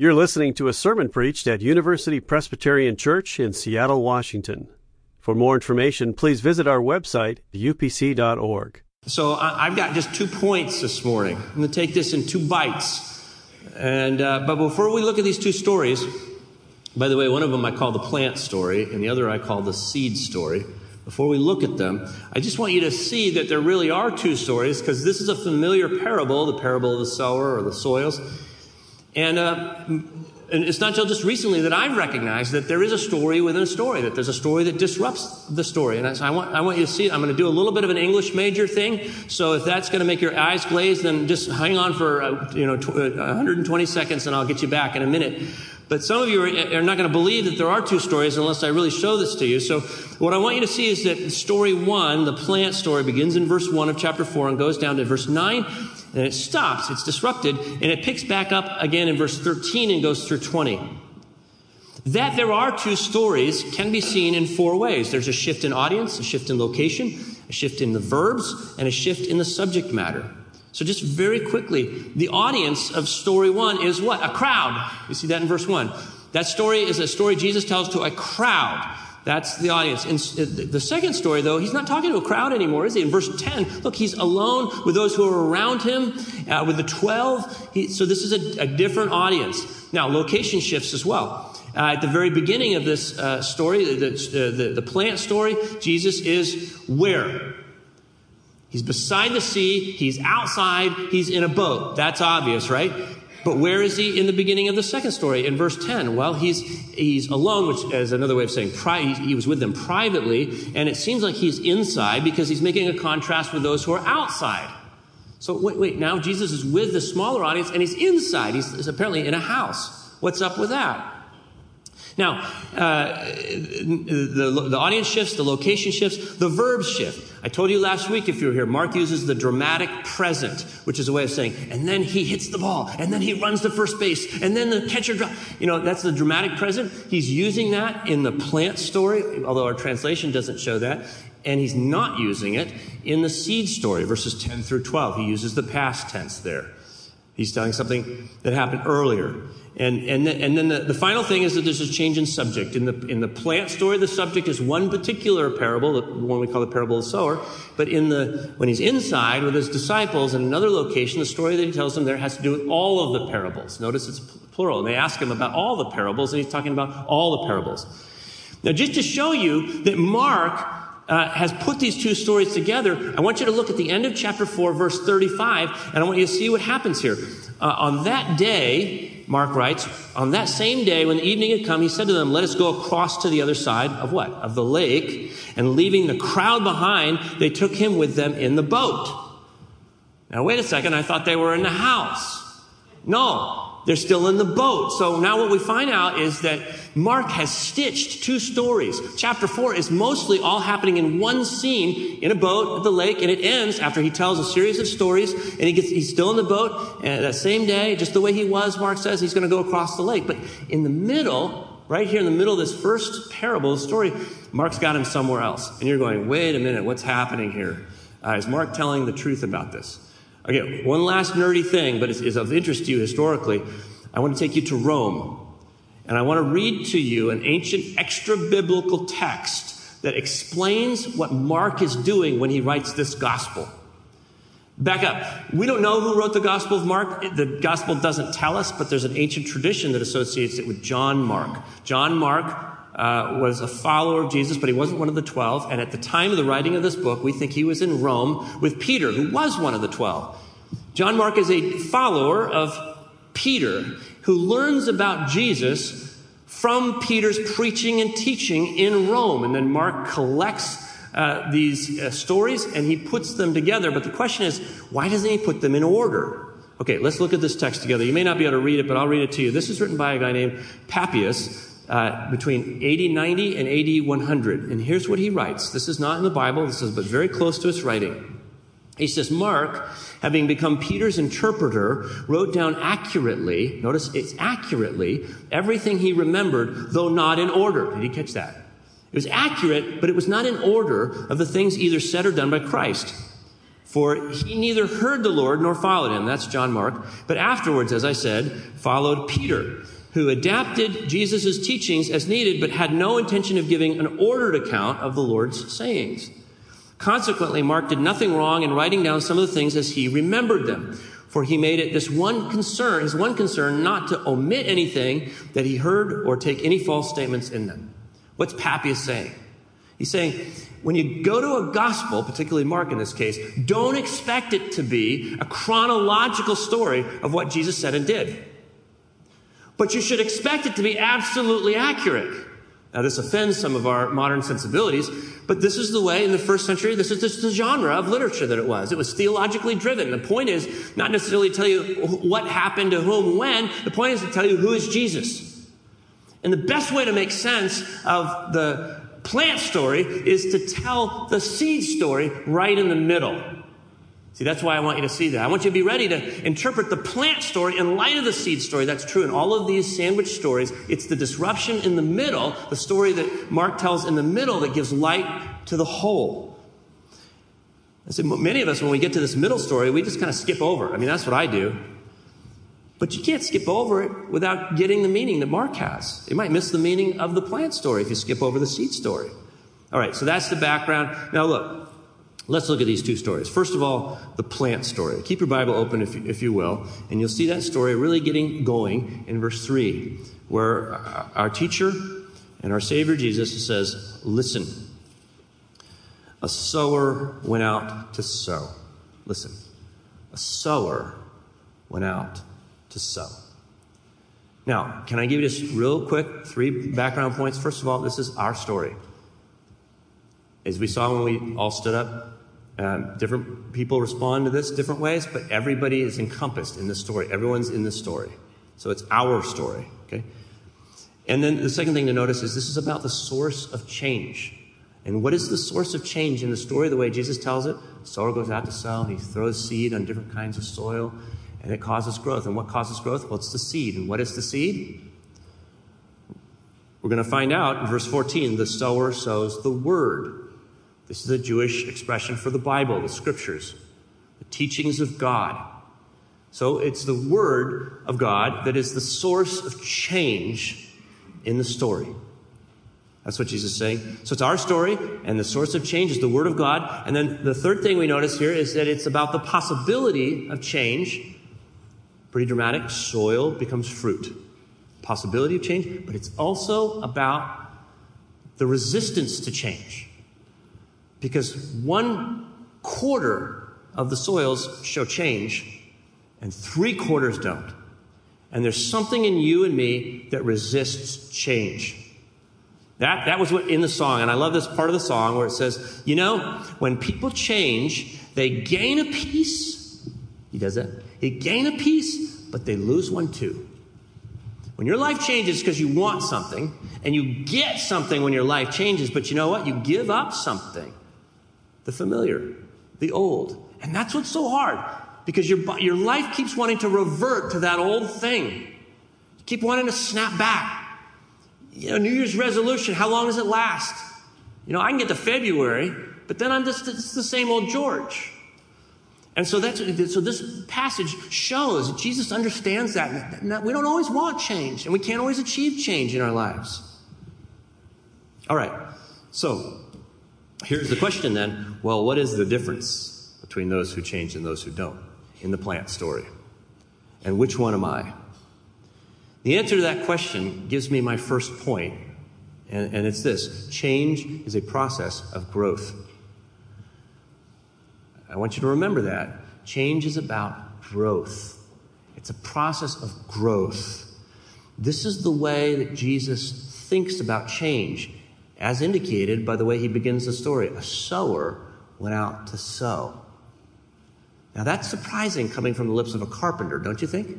You're listening to a sermon preached at University Presbyterian Church in Seattle, Washington. For more information, please visit our website, upc.org. So I've got just two points this morning. I'm going to take this in two bites. And uh, but before we look at these two stories, by the way, one of them I call the plant story, and the other I call the seed story. Before we look at them, I just want you to see that there really are two stories because this is a familiar parable, the parable of the sower or the soils. And, uh, and it's not until just recently that I've recognized that there is a story within a story, that there's a story that disrupts the story. And I, so I, want, I want you to see it. I'm going to do a little bit of an English major thing. So if that's going to make your eyes glaze, then just hang on for, uh, you know, tw- uh, 120 seconds and I'll get you back in a minute. But some of you are, are not going to believe that there are two stories unless I really show this to you. So what I want you to see is that story one, the plant story, begins in verse one of chapter four and goes down to verse nine, and it stops. It's disrupted, and it picks back up again in verse 13 and goes through 20. That there are two stories can be seen in four ways. There's a shift in audience, a shift in location, a shift in the verbs, and a shift in the subject matter. So just very quickly, the audience of story one is what? A crowd. You see that in verse one. That story is a story Jesus tells to a crowd. That's the audience. In the second story, though, he's not talking to a crowd anymore, is he? In verse 10, look, he's alone with those who are around him, uh, with the 12. He, so this is a, a, different audience. Now, location shifts as well. Uh, at the very beginning of this uh, story, the, the, the plant story, Jesus is where? He's beside the sea, he's outside, he's in a boat. That's obvious, right? But where is he in the beginning of the second story? In verse 10, well, he's, he's alone, which is another way of saying pri- he was with them privately, and it seems like he's inside because he's making a contrast with those who are outside. So wait, wait, now Jesus is with the smaller audience and he's inside. He's, he's apparently in a house. What's up with that? Now, uh, the, the audience shifts, the location shifts, the verbs shift. I told you last week, if you were here, Mark uses the dramatic present, which is a way of saying, and then he hits the ball, and then he runs to first base, and then the catcher drops. You know, that's the dramatic present. He's using that in the plant story, although our translation doesn't show that. And he's not using it in the seed story, verses 10 through 12. He uses the past tense there. He's telling something that happened earlier. And, and, then, and then the, the final thing is that there's a change in subject. In the, in the plant story, the subject is one particular parable, the one we call the parable of the sower. But in the, when he's inside with his disciples in another location, the story that he tells them there has to do with all of the parables. Notice it's plural. And they ask him about all the parables, and he's talking about all the parables. Now, just to show you that Mark uh, has put these two stories together, I want you to look at the end of chapter 4, verse 35, and I want you to see what happens here. Uh, on that day, Mark writes, on that same day, when the evening had come, he said to them, Let us go across to the other side of what? Of the lake. And leaving the crowd behind, they took him with them in the boat. Now, wait a second, I thought they were in the house. No, they're still in the boat. So now what we find out is that Mark has stitched two stories. Chapter 4 is mostly all happening in one scene in a boat at the lake, and it ends after he tells a series of stories, and he gets, he's still in the boat, and that same day, just the way he was, Mark says, he's going to go across the lake. But in the middle, right here in the middle of this first parable, story, Mark's got him somewhere else. And you're going, wait a minute, what's happening here? Uh, is Mark telling the truth about this? Okay, one last nerdy thing, but it's of interest to you historically. I want to take you to Rome. And I want to read to you an ancient extra biblical text that explains what Mark is doing when he writes this gospel. Back up. We don't know who wrote the Gospel of Mark. The Gospel doesn't tell us, but there's an ancient tradition that associates it with John Mark. John Mark uh, was a follower of Jesus, but he wasn't one of the twelve. And at the time of the writing of this book, we think he was in Rome with Peter, who was one of the twelve. John Mark is a follower of Peter who learns about Jesus from Peter's preaching and teaching in Rome. And then Mark collects uh, these uh, stories and he puts them together. But the question is, why doesn't he put them in order? Okay, let's look at this text together. You may not be able to read it, but I'll read it to you. This is written by a guy named Papias. Uh, between AD 90 and AD 100. And here's what he writes. This is not in the Bible, this is but very close to its writing. He says, Mark, having become Peter's interpreter, wrote down accurately, notice it's accurately, everything he remembered, though not in order. Did he catch that? It was accurate, but it was not in order of the things either said or done by Christ. For he neither heard the Lord nor followed him. That's John Mark. But afterwards, as I said, followed Peter, who adapted Jesus' teachings as needed, but had no intention of giving an ordered account of the Lord's sayings. Consequently, Mark did nothing wrong in writing down some of the things as he remembered them. For he made it this one concern, his one concern, not to omit anything that he heard or take any false statements in them. What's Papias saying? He's saying, when you go to a gospel, particularly Mark in this case, don't expect it to be a chronological story of what Jesus said and did. But you should expect it to be absolutely accurate. Now, this offends some of our modern sensibilities, but this is the way in the first century, this is just the genre of literature that it was. It was theologically driven. The point is not necessarily to tell you what happened to whom when, the point is to tell you who is Jesus. And the best way to make sense of the plant story is to tell the seed story right in the middle. See, that's why I want you to see that. I want you to be ready to interpret the plant story in light of the seed story. That's true in all of these sandwich stories. It's the disruption in the middle, the story that Mark tells in the middle that gives light to the whole. I said, many of us, when we get to this middle story, we just kind of skip over. I mean, that's what I do. But you can't skip over it without getting the meaning that Mark has. You might miss the meaning of the plant story if you skip over the seed story. All right, so that's the background. Now look, let's look at these two stories. First of all, the plant story. Keep your Bible open if you, if you will, and you'll see that story really getting going in verse 3, where our teacher and our Savior Jesus says, Listen, a sower went out to sow. Listen, a sower went out to sow. Now, can I give you just real quick three background points? First of all, this is our story. As we saw when we all stood up, um, different people respond to this different ways, but everybody is encompassed in this story. Everyone's in this story. So it's our story, okay? And then the second thing to notice is this is about the source of change. And what is the source of change in the story, the way Jesus tells it? Sower goes out to sow, he throws seed on different kinds of soil and it causes growth. And what causes growth? Well, it's the seed. And what is the seed? We're going to find out in verse 14 the sower sows the word. This is a Jewish expression for the Bible, the scriptures, the teachings of God. So it's the word of God that is the source of change in the story. That's what Jesus is saying. So it's our story, and the source of change is the Word of God. And then the third thing we notice here is that it's about the possibility of change Pretty dramatic. Soil becomes fruit. Possibility of change, but it's also about the resistance to change. Because one quarter of the soils show change, and three quarters don't. And there's something in you and me that resists change. That, that was what in the song, and I love this part of the song where it says, you know, when people change, they gain a piece. He does that. They gain a piece, but they lose one too. When your life changes because you want something, and you get something when your life changes, but you know what? You give up something the familiar, the old. And that's what's so hard because your, your life keeps wanting to revert to that old thing. You keep wanting to snap back. You know, New Year's resolution, how long does it last? You know, I can get to February, but then I'm just it's the same old George. And so that's so this passage shows that Jesus understands that, that we don't always want change and we can't always achieve change in our lives. All right. So here's the question then. Well, what is the difference between those who change and those who don't in the plant story? And which one am I? The answer to that question gives me my first point, and, and it's this change is a process of growth. I want you to remember that. Change is about growth, it's a process of growth. This is the way that Jesus thinks about change, as indicated by the way he begins the story. A sower went out to sow. Now that's surprising coming from the lips of a carpenter, don't you think?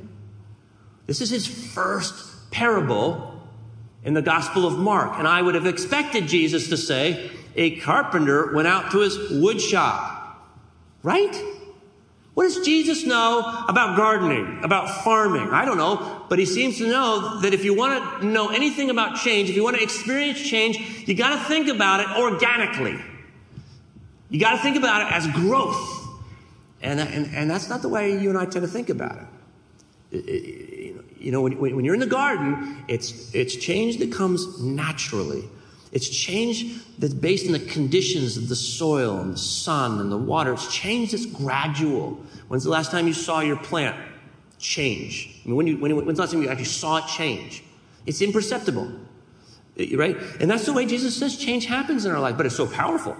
This is his first parable in the Gospel of Mark. And I would have expected Jesus to say, A carpenter went out to his wood shop. Right? What does Jesus know about gardening, about farming? I don't know, but he seems to know that if you want to know anything about change, if you want to experience change, you got to think about it organically. You got to think about it as growth. And, and, and that's not the way you and I tend to think about it. you know, when, when you're in the garden, it's, it's change that comes naturally. It's change that's based on the conditions of the soil and the sun and the water. It's change that's gradual. When's the last time you saw your plant change? I mean, when you, when, when's the last time you actually saw it change? It's imperceptible, right? And that's the way Jesus says change happens in our life, but it's so powerful.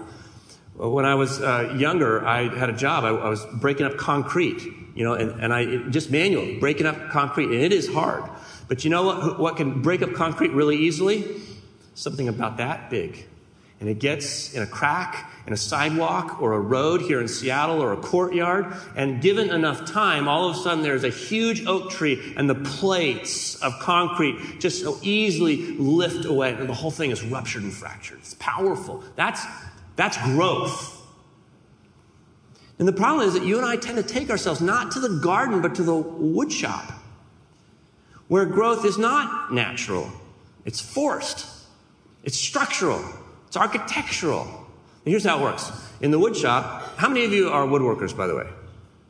When I was uh, younger, I had a job. I, I, was breaking up concrete, you know, and, and I just manual breaking up concrete, and it is hard. But you know what? What can break up concrete really easily? Something about that big, and it gets in a crack in a sidewalk or a road here in Seattle or a courtyard. And given enough time, all of a sudden there's a huge oak tree, and the plates of concrete just so easily lift away, and the whole thing is ruptured and fractured. It's powerful. That's that's growth. And the problem is that you and I tend to take ourselves not to the garden, but to the woodshop, where growth is not natural, it's forced, it's structural, it's architectural. And here's how it works. In the woodshop, how many of you are woodworkers, by the way?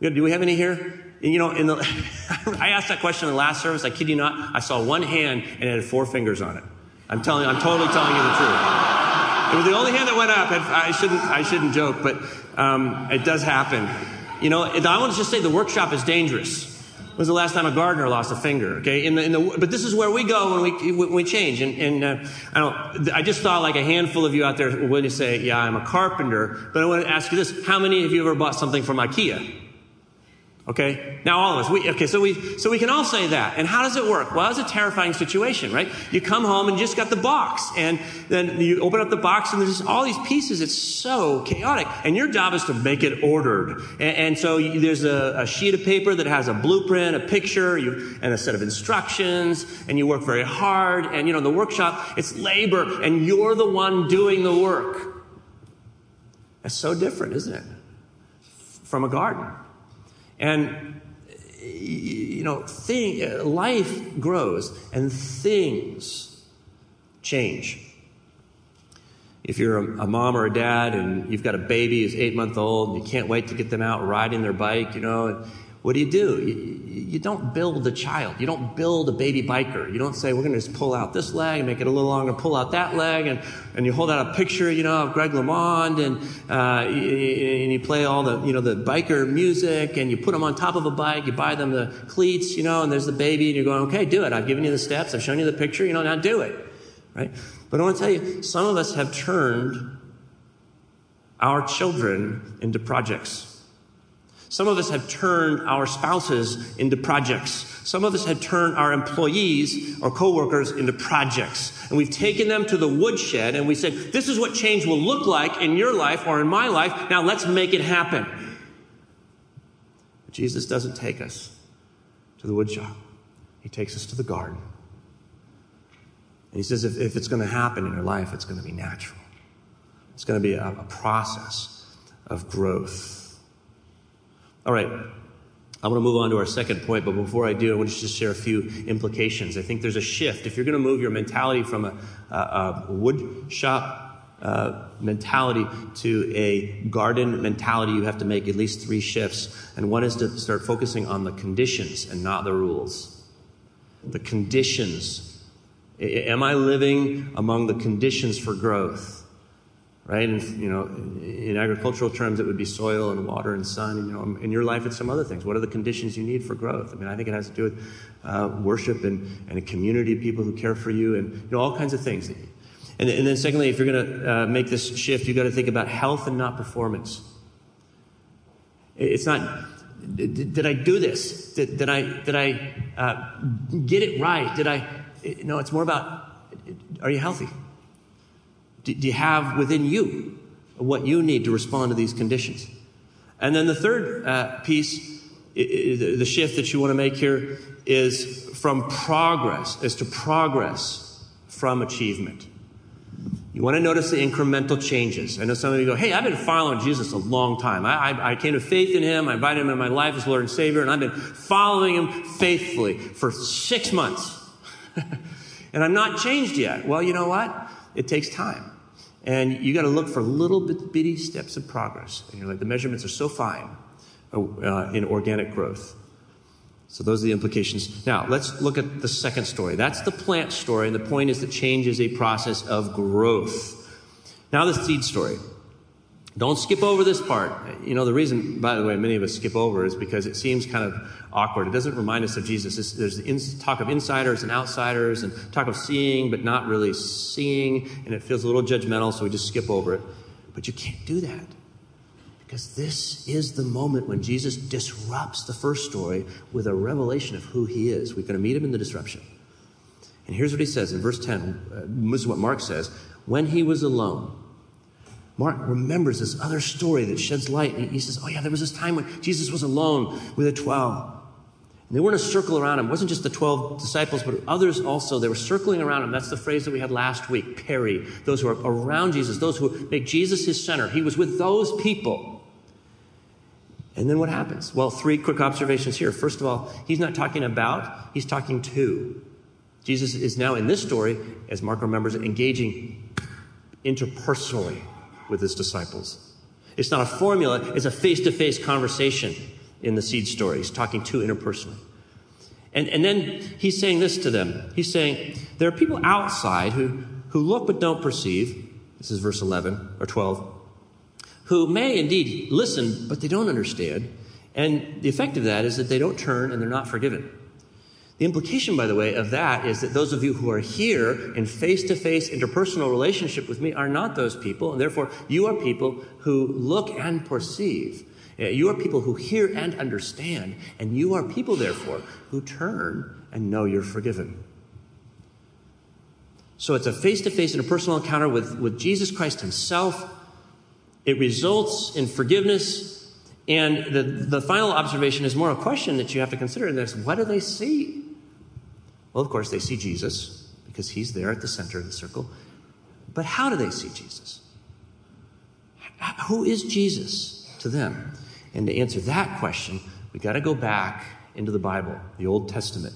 Do we have any here? You know, in the, I asked that question in the last service. I kid you not. I saw one hand and it had four fingers on it. I'm telling, I'm totally telling you the truth. It was the only hand that went up. I shouldn't, I shouldn't joke, but um, it does happen. You know, I want to just say the workshop is dangerous. When was the last time a gardener lost a finger? Okay, in the, in the, but this is where we go when we, when we change. And, and uh, I don't. I just thought like a handful of you out there would say, "Yeah, I'm a carpenter." But I want to ask you this: How many of you ever bought something from IKEA? Okay? Now all of us, we, okay, so we, so we can all say that. And how does it work? Well, it's a terrifying situation, right? You come home and you just got the box and then you open up the box and there's just all these pieces. It's so chaotic. And your job is to make it ordered. And, and so you, there's a, a, sheet of paper that has a blueprint, a picture, you, and a set of instructions and you work very hard. And you know, in the workshop, it's labor and you're the one doing the work. That's so different, isn't it? From a garden. And, you know, thing, life grows and things change. If you're a, a, mom or a dad and you've got a baby who's eight months old and you can't wait to get them out riding their bike, you know, what do you do? You, you don't build a child. You don't build a baby biker. You don't say, we're going to just pull out this leg and make it a little longer, pull out that leg, and, and you hold out a picture, you know, of Greg LeMond, and, uh, and you play all the, you know, the biker music, and you put them on top of a bike, you buy them the cleats, you know, and there's the baby, and you're going, okay, do it. I've given you the steps, I've shown you the picture, you know, now do it. Right? But I want to tell you, some of us have turned our children into projects. Some of us have turned our spouses into projects. Some of us have turned our employees or coworkers into projects. And we've taken them to the woodshed and we said, this is what change will look like in your life or in my life. Now let's make it happen. But Jesus doesn't take us to the woodshop. He takes us to the garden. And he says, if, if it's going to happen in your life, it's going to be natural. It's going to be a, a process of growth. All right. I'm going to move on to our second point, but before I do, I want to just share a few implications. I think there's a shift. If you're going to move your mentality from a, a, a wood shop uh, mentality to a garden mentality, you have to make at least three shifts. And one is to start focusing on the conditions and not the rules. The conditions. Am I living among the conditions for growth? Right? And, you know, in agricultural terms, it would be soil and water and sun. And, you know, in your life, it's some other things. What are the conditions you need for growth? I mean, I think it has to do with uh, worship and, and a community of people who care for you and, you know, all kinds of things. And, and then secondly, if you're going to uh, make this shift, you've got to think about health and not performance. It's not, did, did I do this? Did, did I, did I uh, get it right? Did I, no, it's more about, are you healthy? Do, you have within you what you need to respond to these conditions? And then the third uh, piece, the shift that you want to make here is from progress, is to progress from achievement. You want to notice the incremental changes. I know some of you go, hey, I've been following Jesus a long time. I, I, I, came to faith in him. I invited him in my life as Lord and Savior, and I've been following him faithfully for six months. and I'm not changed yet. Well, you know what? It takes time. And you got to look for little bit, bitty steps of progress. And you're like, the measurements are so fine. uh, in organic growth. So those are the implications. Now, let's look at the second story. That's the plant story, and the point is that change is a process of growth. Now, the seed story. Don't skip over this part. You know, the reason, by the way, many of us skip over is because it seems kind of awkward. It doesn't remind us of Jesus. there's talk of insiders and outsiders and talk of seeing but not really seeing, and it feels a little judgmental, so we just skip over it. But you can't do that. Because this is the moment when Jesus disrupts the first story with a revelation of who he is. We're going to meet him in the disruption. And here's what he says in verse 10. Uh, this is what Mark says. When he was alone, Mark remembers this other story that sheds light. And he says, Oh, yeah, there was this time when Jesus was alone with the 12. And they were in a circle around him. It wasn't just the 12 disciples, but others also. They were circling around him. That's the phrase that we had last week, peri. Those who are around Jesus, those who make Jesus his center. He was with those people. And then what happens? Well, three quick observations here. First of all, he's not talking about, he's talking to. Jesus is now in this story, as Mark remembers, engaging interpersonally with his disciples. It's not a formula, it's a face to face conversation in the seed story. He's talking to interpersonally. And, and then he's saying this to them. He's saying, there are people outside who, who look but don't perceive. This is verse 11 or 12 who may indeed listen, but they don't understand. And the effect of that is that they don't turn and they're not forgiven. The implication, by the way, of that is that those of you who are here in face to face interpersonal relationship with me are not those people, and therefore you are people who look and perceive. Uh, you are people who hear and understand, and you are people, therefore, who turn and know you're forgiven. So it's a face to face interpersonal encounter with, with Jesus Christ Himself it results in forgiveness. And the, the final observation is more a question that you have to consider, and that's what do they see? Well, of course, they see Jesus because he's there at the center of the circle. But how do they see Jesus? Who is Jesus to them? And to answer that question, we got to go back into the Bible, the Old Testament,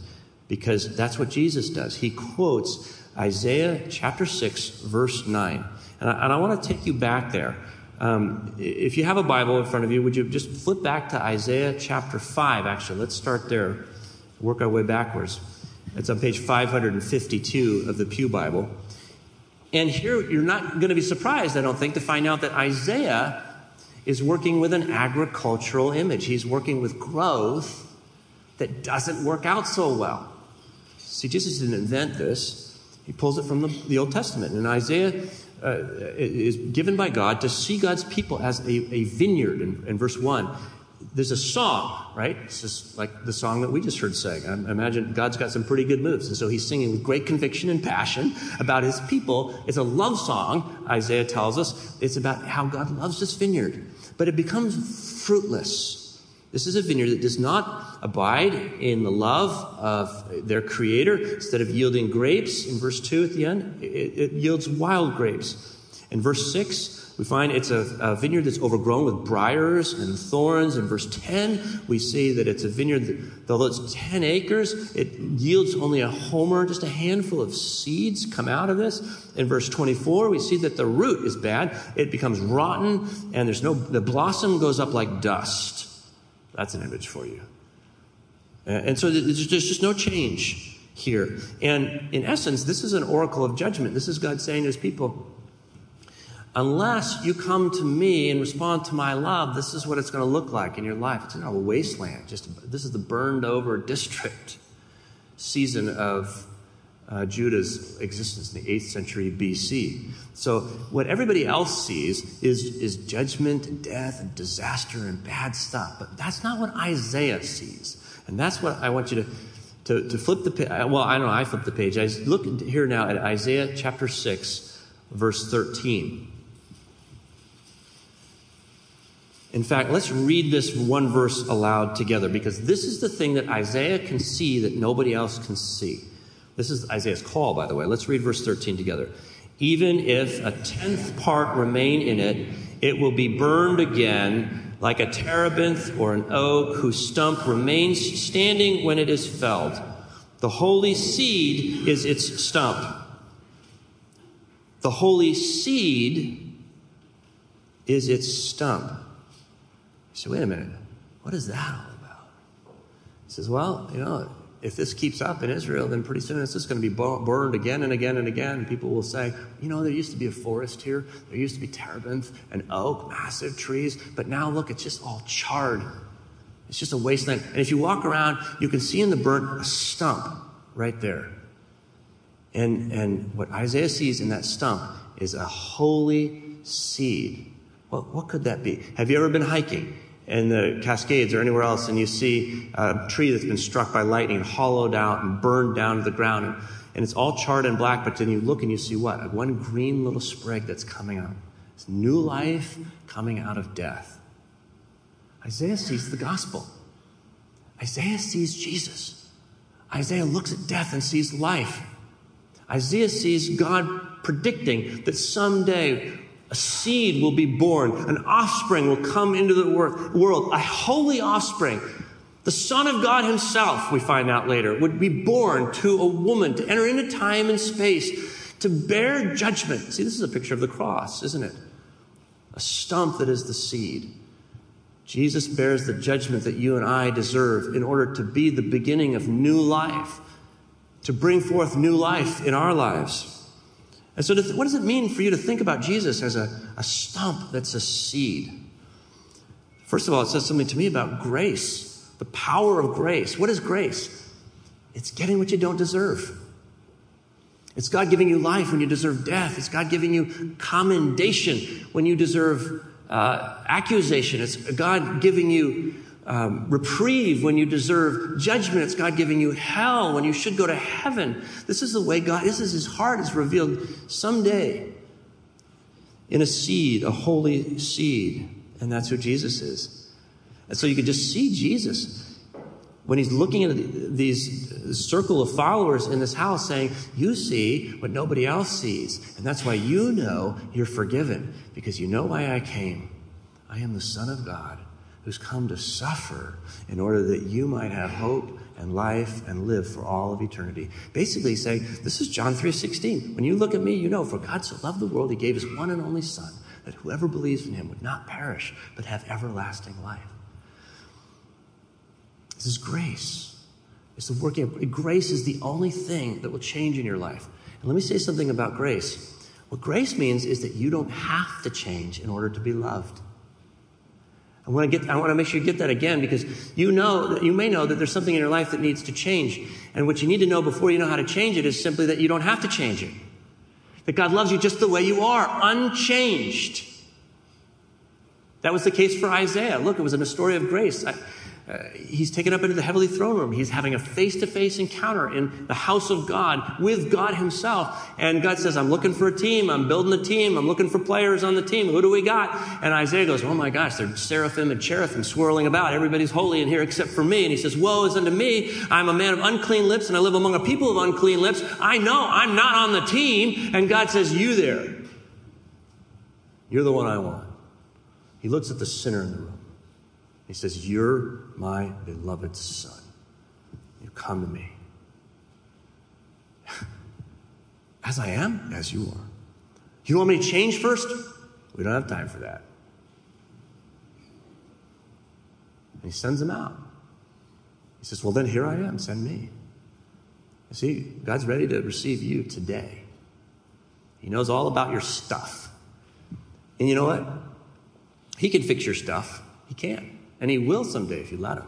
because that's what Jesus does. He quotes Isaiah chapter 6, verse 9. And I, and I want to take you back there um, if you have a Bible in front of you, would you just flip back to Isaiah chapter 5? Actually, let's start there, work our way backwards. It's on page 552 of the Pew Bible. And here, you're not going to be surprised, I don't think, to find out that Isaiah is working with an agricultural image. He's working with growth that doesn't work out so well. See, Jesus didn't invent this, he pulls it from the, the Old Testament. And Isaiah uh, is given by God to see God's people as a, a vineyard in, in, verse 1. There's a song, right? It's just like the song that we just heard sing. I imagine God's got some pretty good moves. And so he's singing with great conviction and passion about his people. It's a love song, Isaiah tells us. It's about how God loves this vineyard. But it becomes fruitless this is a vineyard that does not abide in the love of their creator. Instead of yielding grapes in verse 2 at the end, it, it yields wild grapes. In verse 6, we find it's a, a, vineyard that's overgrown with briars and thorns. In verse 10, we see that it's a vineyard that, although it's 10 acres, it yields only a homer, just a handful of seeds come out of this. In verse 24, we see that the root is bad. It becomes rotten, and there's no, the blossom goes up like dust. That's an image for you. Uh, and so there's just no change here. And in essence, this is an oracle of judgment. This is God saying to his people, unless you come to me and respond to my love, this is what it's going to look like in your life. It's not a wasteland. Just this is the burned over district season of uh, Judah's existence in the 8th century BC. So, what everybody else sees is, is judgment and death and disaster and bad stuff. But that's not what Isaiah sees. And that's what I want you to, to, to flip the page. Well, I don't know, I flip the page. I look here now at Isaiah chapter 6, verse 13. In fact, let's read this one verse aloud together because this is the thing that Isaiah can see that nobody else can see. This is Isaiah's call, by the way. Let's read verse 13 together. Even if a tenth part remain in it, it will be burned again like a terebinth or an oak whose stump remains standing when it is felled. The holy seed is its stump. The holy seed is its stump. So, wait a minute. What is that all about? He says, Well, you know, if this keeps up in Israel, then pretty soon it's just going to be burned again and again and again. People will say, you know, there used to be a forest here. There used to be terebinth and oak, massive trees. But now look, it's just all charred. It's just a wasteland. And if you walk around, you can see in the burnt a stump right there. And, and what Isaiah sees in that stump is a holy seed. Well, what could that be? Have you ever been hiking in the Cascades or anywhere else and you see a tree that's been struck by lightning, hollowed out and burned down to the ground, and, and it's all charred and black, but then you look and you see what? One green little sprig that's coming out. It's new life coming out of death. Isaiah sees the gospel. Isaiah sees Jesus. Isaiah looks at death and sees life. Isaiah sees God predicting that someday a seed will be born, an offspring will come into the world, a holy offspring. The Son of God Himself, we find out later, would be born to a woman to enter into time and space to bear judgment. See, this is a picture of the cross, isn't it? A stump that is the seed. Jesus bears the judgment that you and I deserve in order to be the beginning of new life, to bring forth new life in our lives. And so, th- what does it mean for you to think about Jesus as a, a stump that's a seed? First of all, it says something to me about grace, the power of grace. What is grace? It's getting what you don't deserve. It's God giving you life when you deserve death. It's God giving you commendation when you deserve uh, accusation. It's God giving you um, reprieve when you deserve judgment. It's God giving you hell when you should go to heaven. This is the way God, this is His heart is revealed someday in a seed, a holy seed. And that's who Jesus is. And so you can just see Jesus when he's looking at these circle of followers in this house saying, You see what nobody else sees. And that's why you know you're forgiven, because you know why I came. I am the Son of God who's come to suffer in order that you might have hope and life and live for all of eternity. Basically saying, this is John 3:16. When you look at me, you know, for God so loved the world, he gave his one and only son, that whoever believes in him would not perish, but have everlasting life. This is grace. It's the working of grace is the only thing that will change in your life. And let me say something about grace. What grace means is that you don't have to change in order to be loved. I want to get, I want to make sure you get that again because you know, you may know that there's something in your life that needs to change. And what you need to know before you know how to change it is simply that you don't have to change it. That God loves you just the way you are, unchanged. That was the case for Isaiah. Look, it was in a story of grace. I, uh, he's taken up into the heavenly throne room. He's having a face to face encounter in the house of God with God Himself. And God says, I'm looking for a team. I'm building a team. I'm looking for players on the team. Who do we got? And Isaiah goes, Oh my gosh, there's seraphim and cherubim swirling about. Everybody's holy in here except for me. And he says, Woe is unto me. I'm a man of unclean lips and I live among a people of unclean lips. I know I'm not on the team. And God says, You there. You're the one I want. He looks at the sinner in the room. He says, You're my beloved son. You come to me. As I am, as you are. You want me to change first? We don't have time for that. And he sends him out. He says, Well, then here I am, send me. You see, God's ready to receive you today. He knows all about your stuff. And you know what? He can fix your stuff. He can. And He will someday if you let Him.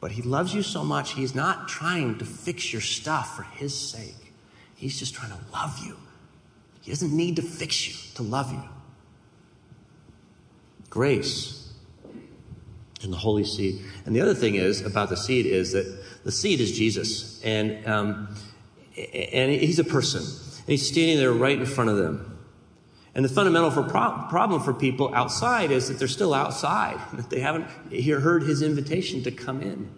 But He loves you so much, He's not trying to fix your stuff for His sake. He's just trying to love you. He doesn't need to fix you to love you. Grace and the holy seed. And the other thing is about the seed is that the seed is Jesus, and um, and he's a person, and he's standing there right in front of them. And the fundamental for pro- problem for people outside is that they're still outside. That they haven't heard his invitation to come in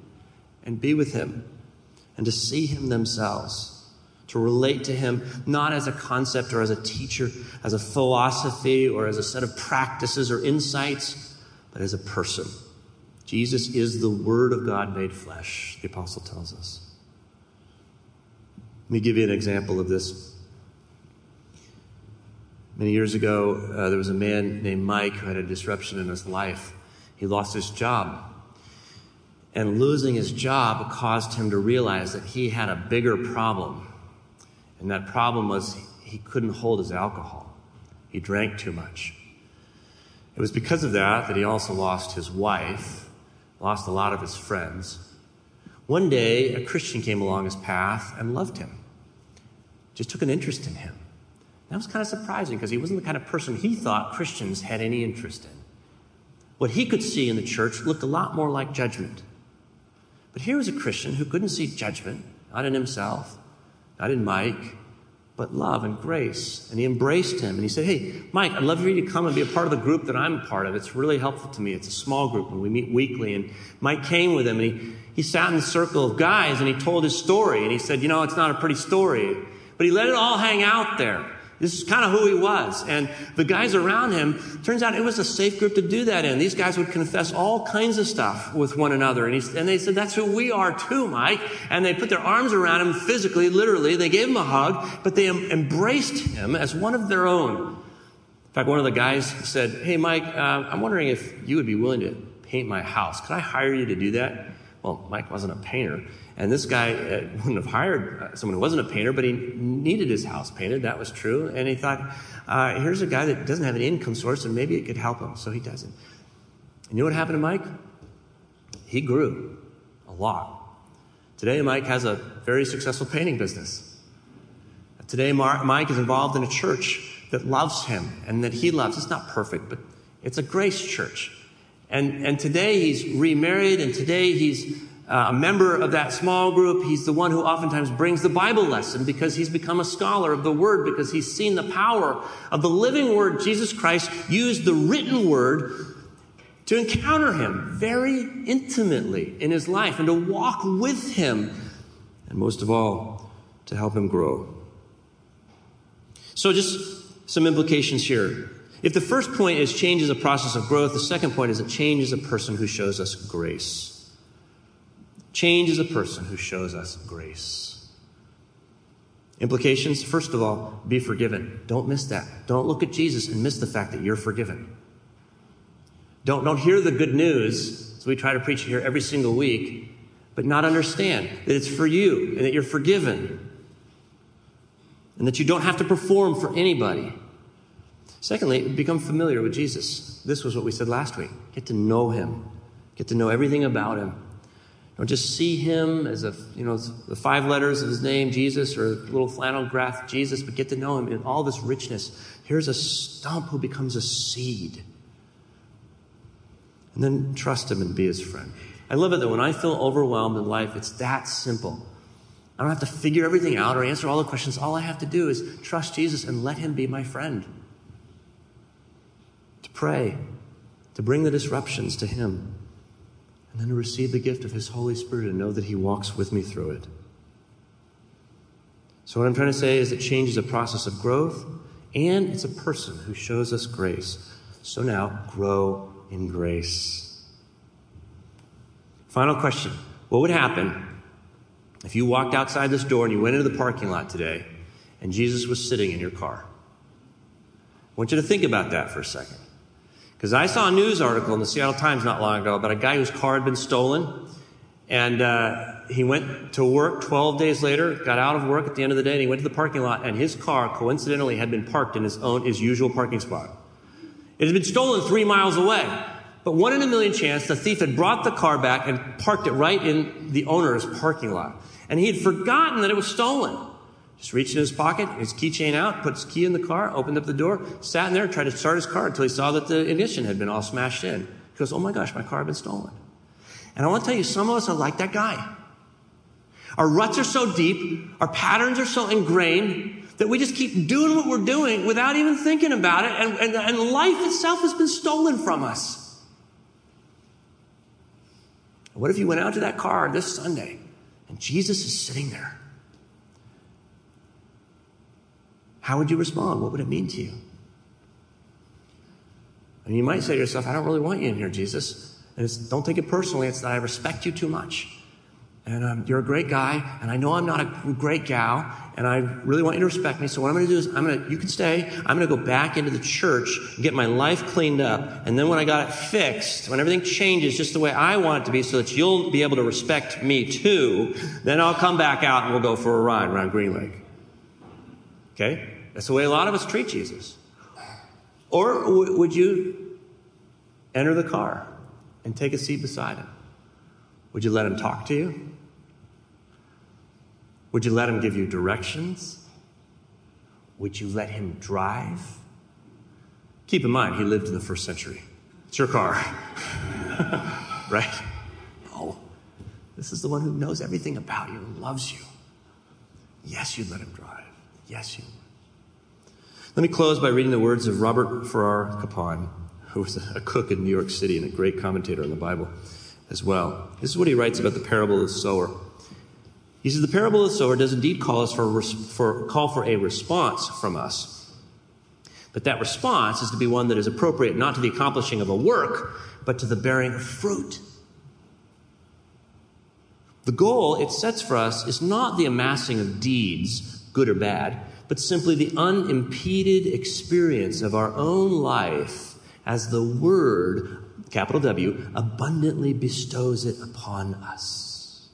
and be with him and to see him themselves, to relate to him not as a concept or as a teacher, as a philosophy or as a set of practices or insights, but as a person. Jesus is the Word of God made flesh, the apostle tells us. Let me give you an example of this Many years ago, uh, there was a man named Mike who had a disruption in his life. He lost his job. And losing his job caused him to realize that he had a bigger problem. And that problem was he couldn't hold his alcohol. He drank too much. It was because of that that he also lost his wife, lost a lot of his friends. One day, a Christian came along his path and loved him, just took an interest in him. That was kind of surprising because he wasn't the kind of person he thought Christians had any interest in. What he could see in the church looked a lot more like judgment. But here was a Christian who couldn't see judgment, not in himself, not in Mike, but love and grace. And he embraced him and he said, Hey, Mike, I'd love for you to come and be a part of the group that I'm a part of. It's really helpful to me. It's a small group and we meet weekly. And Mike came with him and he, he sat in the circle of guys and he told his story. And he said, You know, it's not a pretty story. But he let it all hang out there. This is kind of who he was. And the guys around him, turns out it was a safe group to do that in. These guys would confess all kinds of stuff with one another. And, he, and they said, that's who we are too, Mike. And they put their arms around him physically, literally. They gave him a hug, but they embraced him as one of their own. In fact, one of the guys said, Hey, Mike, uh, I'm wondering if you would be willing to paint my house. Could I hire you to do that? Well, Mike wasn't a painter. And this guy uh, wouldn't have hired uh, someone who wasn't a painter, but he needed his house painted. That was true. And he thought, uh, here's a guy that doesn't have an income source, and maybe it could help him. So he does it. And you know what happened to Mike? He grew a lot. Today, Mike has a very successful painting business. Today, Mike is involved in a church that loves him and that he loves. It's not perfect, but it's a grace church. And, and today he's remarried, and today he's Uh, a member of that small group. He's the one who oftentimes brings the Bible lesson because he's become a scholar of the Word, because he's seen the power of the living Word. Jesus Christ used the written Word to encounter Him very intimately in his life and to walk with Him, and most of all, to help Him grow. So, just some implications here. If the first point is change is a process of growth, the second point is that change is a person who shows us grace. Change is a person who shows us grace. Implications first of all, be forgiven. Don't miss that. Don't look at Jesus and miss the fact that you're forgiven. Don't, don't hear the good news, as we try to preach here every single week, but not understand that it's for you and that you're forgiven and that you don't have to perform for anybody. Secondly, become familiar with Jesus. This was what we said last week. Get to know him, get to know everything about him. Don't just see him as a, you know, the five letters of his name, Jesus, or a little flannel graph, Jesus, but get to know him in all this richness. Here's a stump who becomes a seed. And then trust him and be his friend. I love it that when I feel overwhelmed in life, it's that simple. I don't have to figure everything out or answer all the questions. All I have to do is trust Jesus and let him be my friend. To pray, to bring the disruptions to him and then to receive the gift of His Holy Spirit and know that He walks with me through it. So, what I'm trying to say is that change is a process of growth and it's a person who shows us grace. So, now grow in grace. Final question What would happen if you walked outside this door and you went into the parking lot today and Jesus was sitting in your car? I want you to think about that for a second. Because I saw a news article in the Seattle Times not long ago about a guy whose car had been stolen. And uh, he went to work 12 days later, got out of work at the end of the day, and he went to the parking lot, and his car coincidentally had been parked in his own, his usual parking spot. It had been stolen three miles away. But one in a million chance, the thief had brought the car back and parked it right in the owner's parking lot. And he had forgotten that it was stolen. Just reached in his pocket, his keychain out, put his key in the car, opened up the door, sat in there, tried to start his car until he saw that the ignition had been all smashed in. He goes, Oh my gosh, my car had been stolen. And I want to tell you, some of us are like that guy. Our ruts are so deep, our patterns are so ingrained that we just keep doing what we're doing without even thinking about it, and, and, and life itself has been stolen from us. What if you went out to that car this Sunday and Jesus is sitting there? How would you respond? What would it mean to you? And you might say to yourself, I don't really want you in here, Jesus. And don't take it personally, it's that I respect you too much. and um, you're a great guy, and I know I'm not a great gal, and I really want you to respect me. So what I'm going to do is, I'm going to, you can stay. I'm going to go back into the church, get my life cleaned up, and then when I got it fixed, when everything changes just the way I want it to be, so that you'll be able to respect me too, then I'll come back out and we'll go for a ride around Green Lake. Okay, that's the way a lot of us treat Jesus. Or w- would you enter the car and take a seat beside him? Would you let him talk to you? Would you let him give you directions? Would you let him drive? Keep in mind, he lived in the first century. It's your car. right? No. This is the one who knows everything about you loves you. Yes, you'd let him drive. Yes, you Let me close by reading the words of Robert Farrar Capon, who was a cook in New York City and a great commentator on the Bible as well. This is what he writes about the parable of the sower. He says the parable of the sower does indeed call us for, for call for a response from us. But that response is to be one that is appropriate not to the accomplishing of a work, but to the bearing of fruit. The goal it sets for us is not the amassing of deeds, good or bad, but simply the unimpeded experience of our own life as the Word capital W, abundantly bestows it upon us.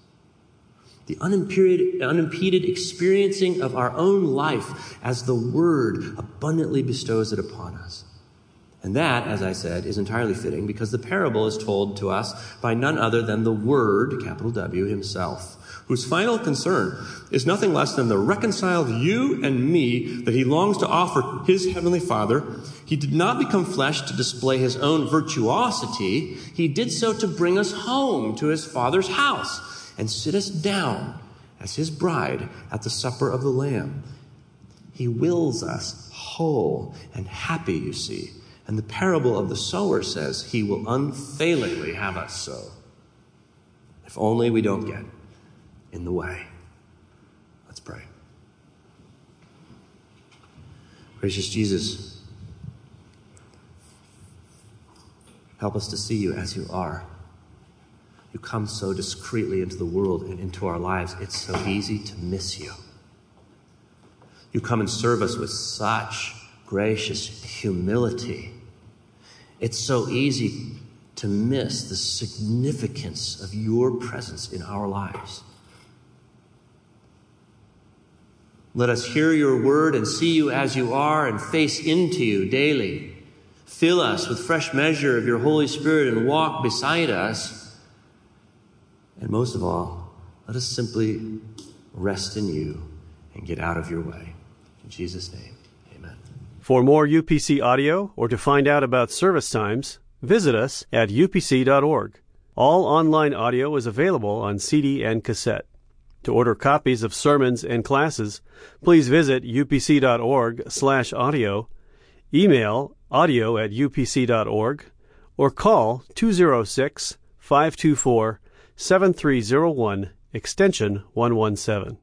The unimpeded, unimpeded experiencing of our own life as the Word abundantly bestows it upon us. And that, as I said, is entirely fitting because the parable is told to us by none other than the Word, capital W, himself, whose final concern is nothing less than the reconciled you and me that he longs to offer his heavenly Father. He did not become flesh to display his own virtuosity. He did so to bring us home to his Father's house and sit us down as his bride at the supper of the Lamb. He wills us whole and happy, you see. And the parable of the sower says he will unfailingly have us so. If only we don't get in the way. Let's pray. Gracious Jesus, help us to see you as you are. You come so discreetly into the world and into our lives, it's so easy to miss you. You come and serve us with such gracious humility. It's so easy to miss the significance of your presence in our lives. Let us hear your word and see you as you are and face into you daily. Fill us with fresh measure of your Holy Spirit and walk beside us. And most of all, let us simply rest in you and get out of your way. In Jesus' name, amen. For more UPC audio or to find out about service times, visit us at upc.org. All online audio is available on CD and cassette. To order copies of sermons and classes, please visit upc.org/audio, email audio at upc.org, or call 206 524 7301 extension 117.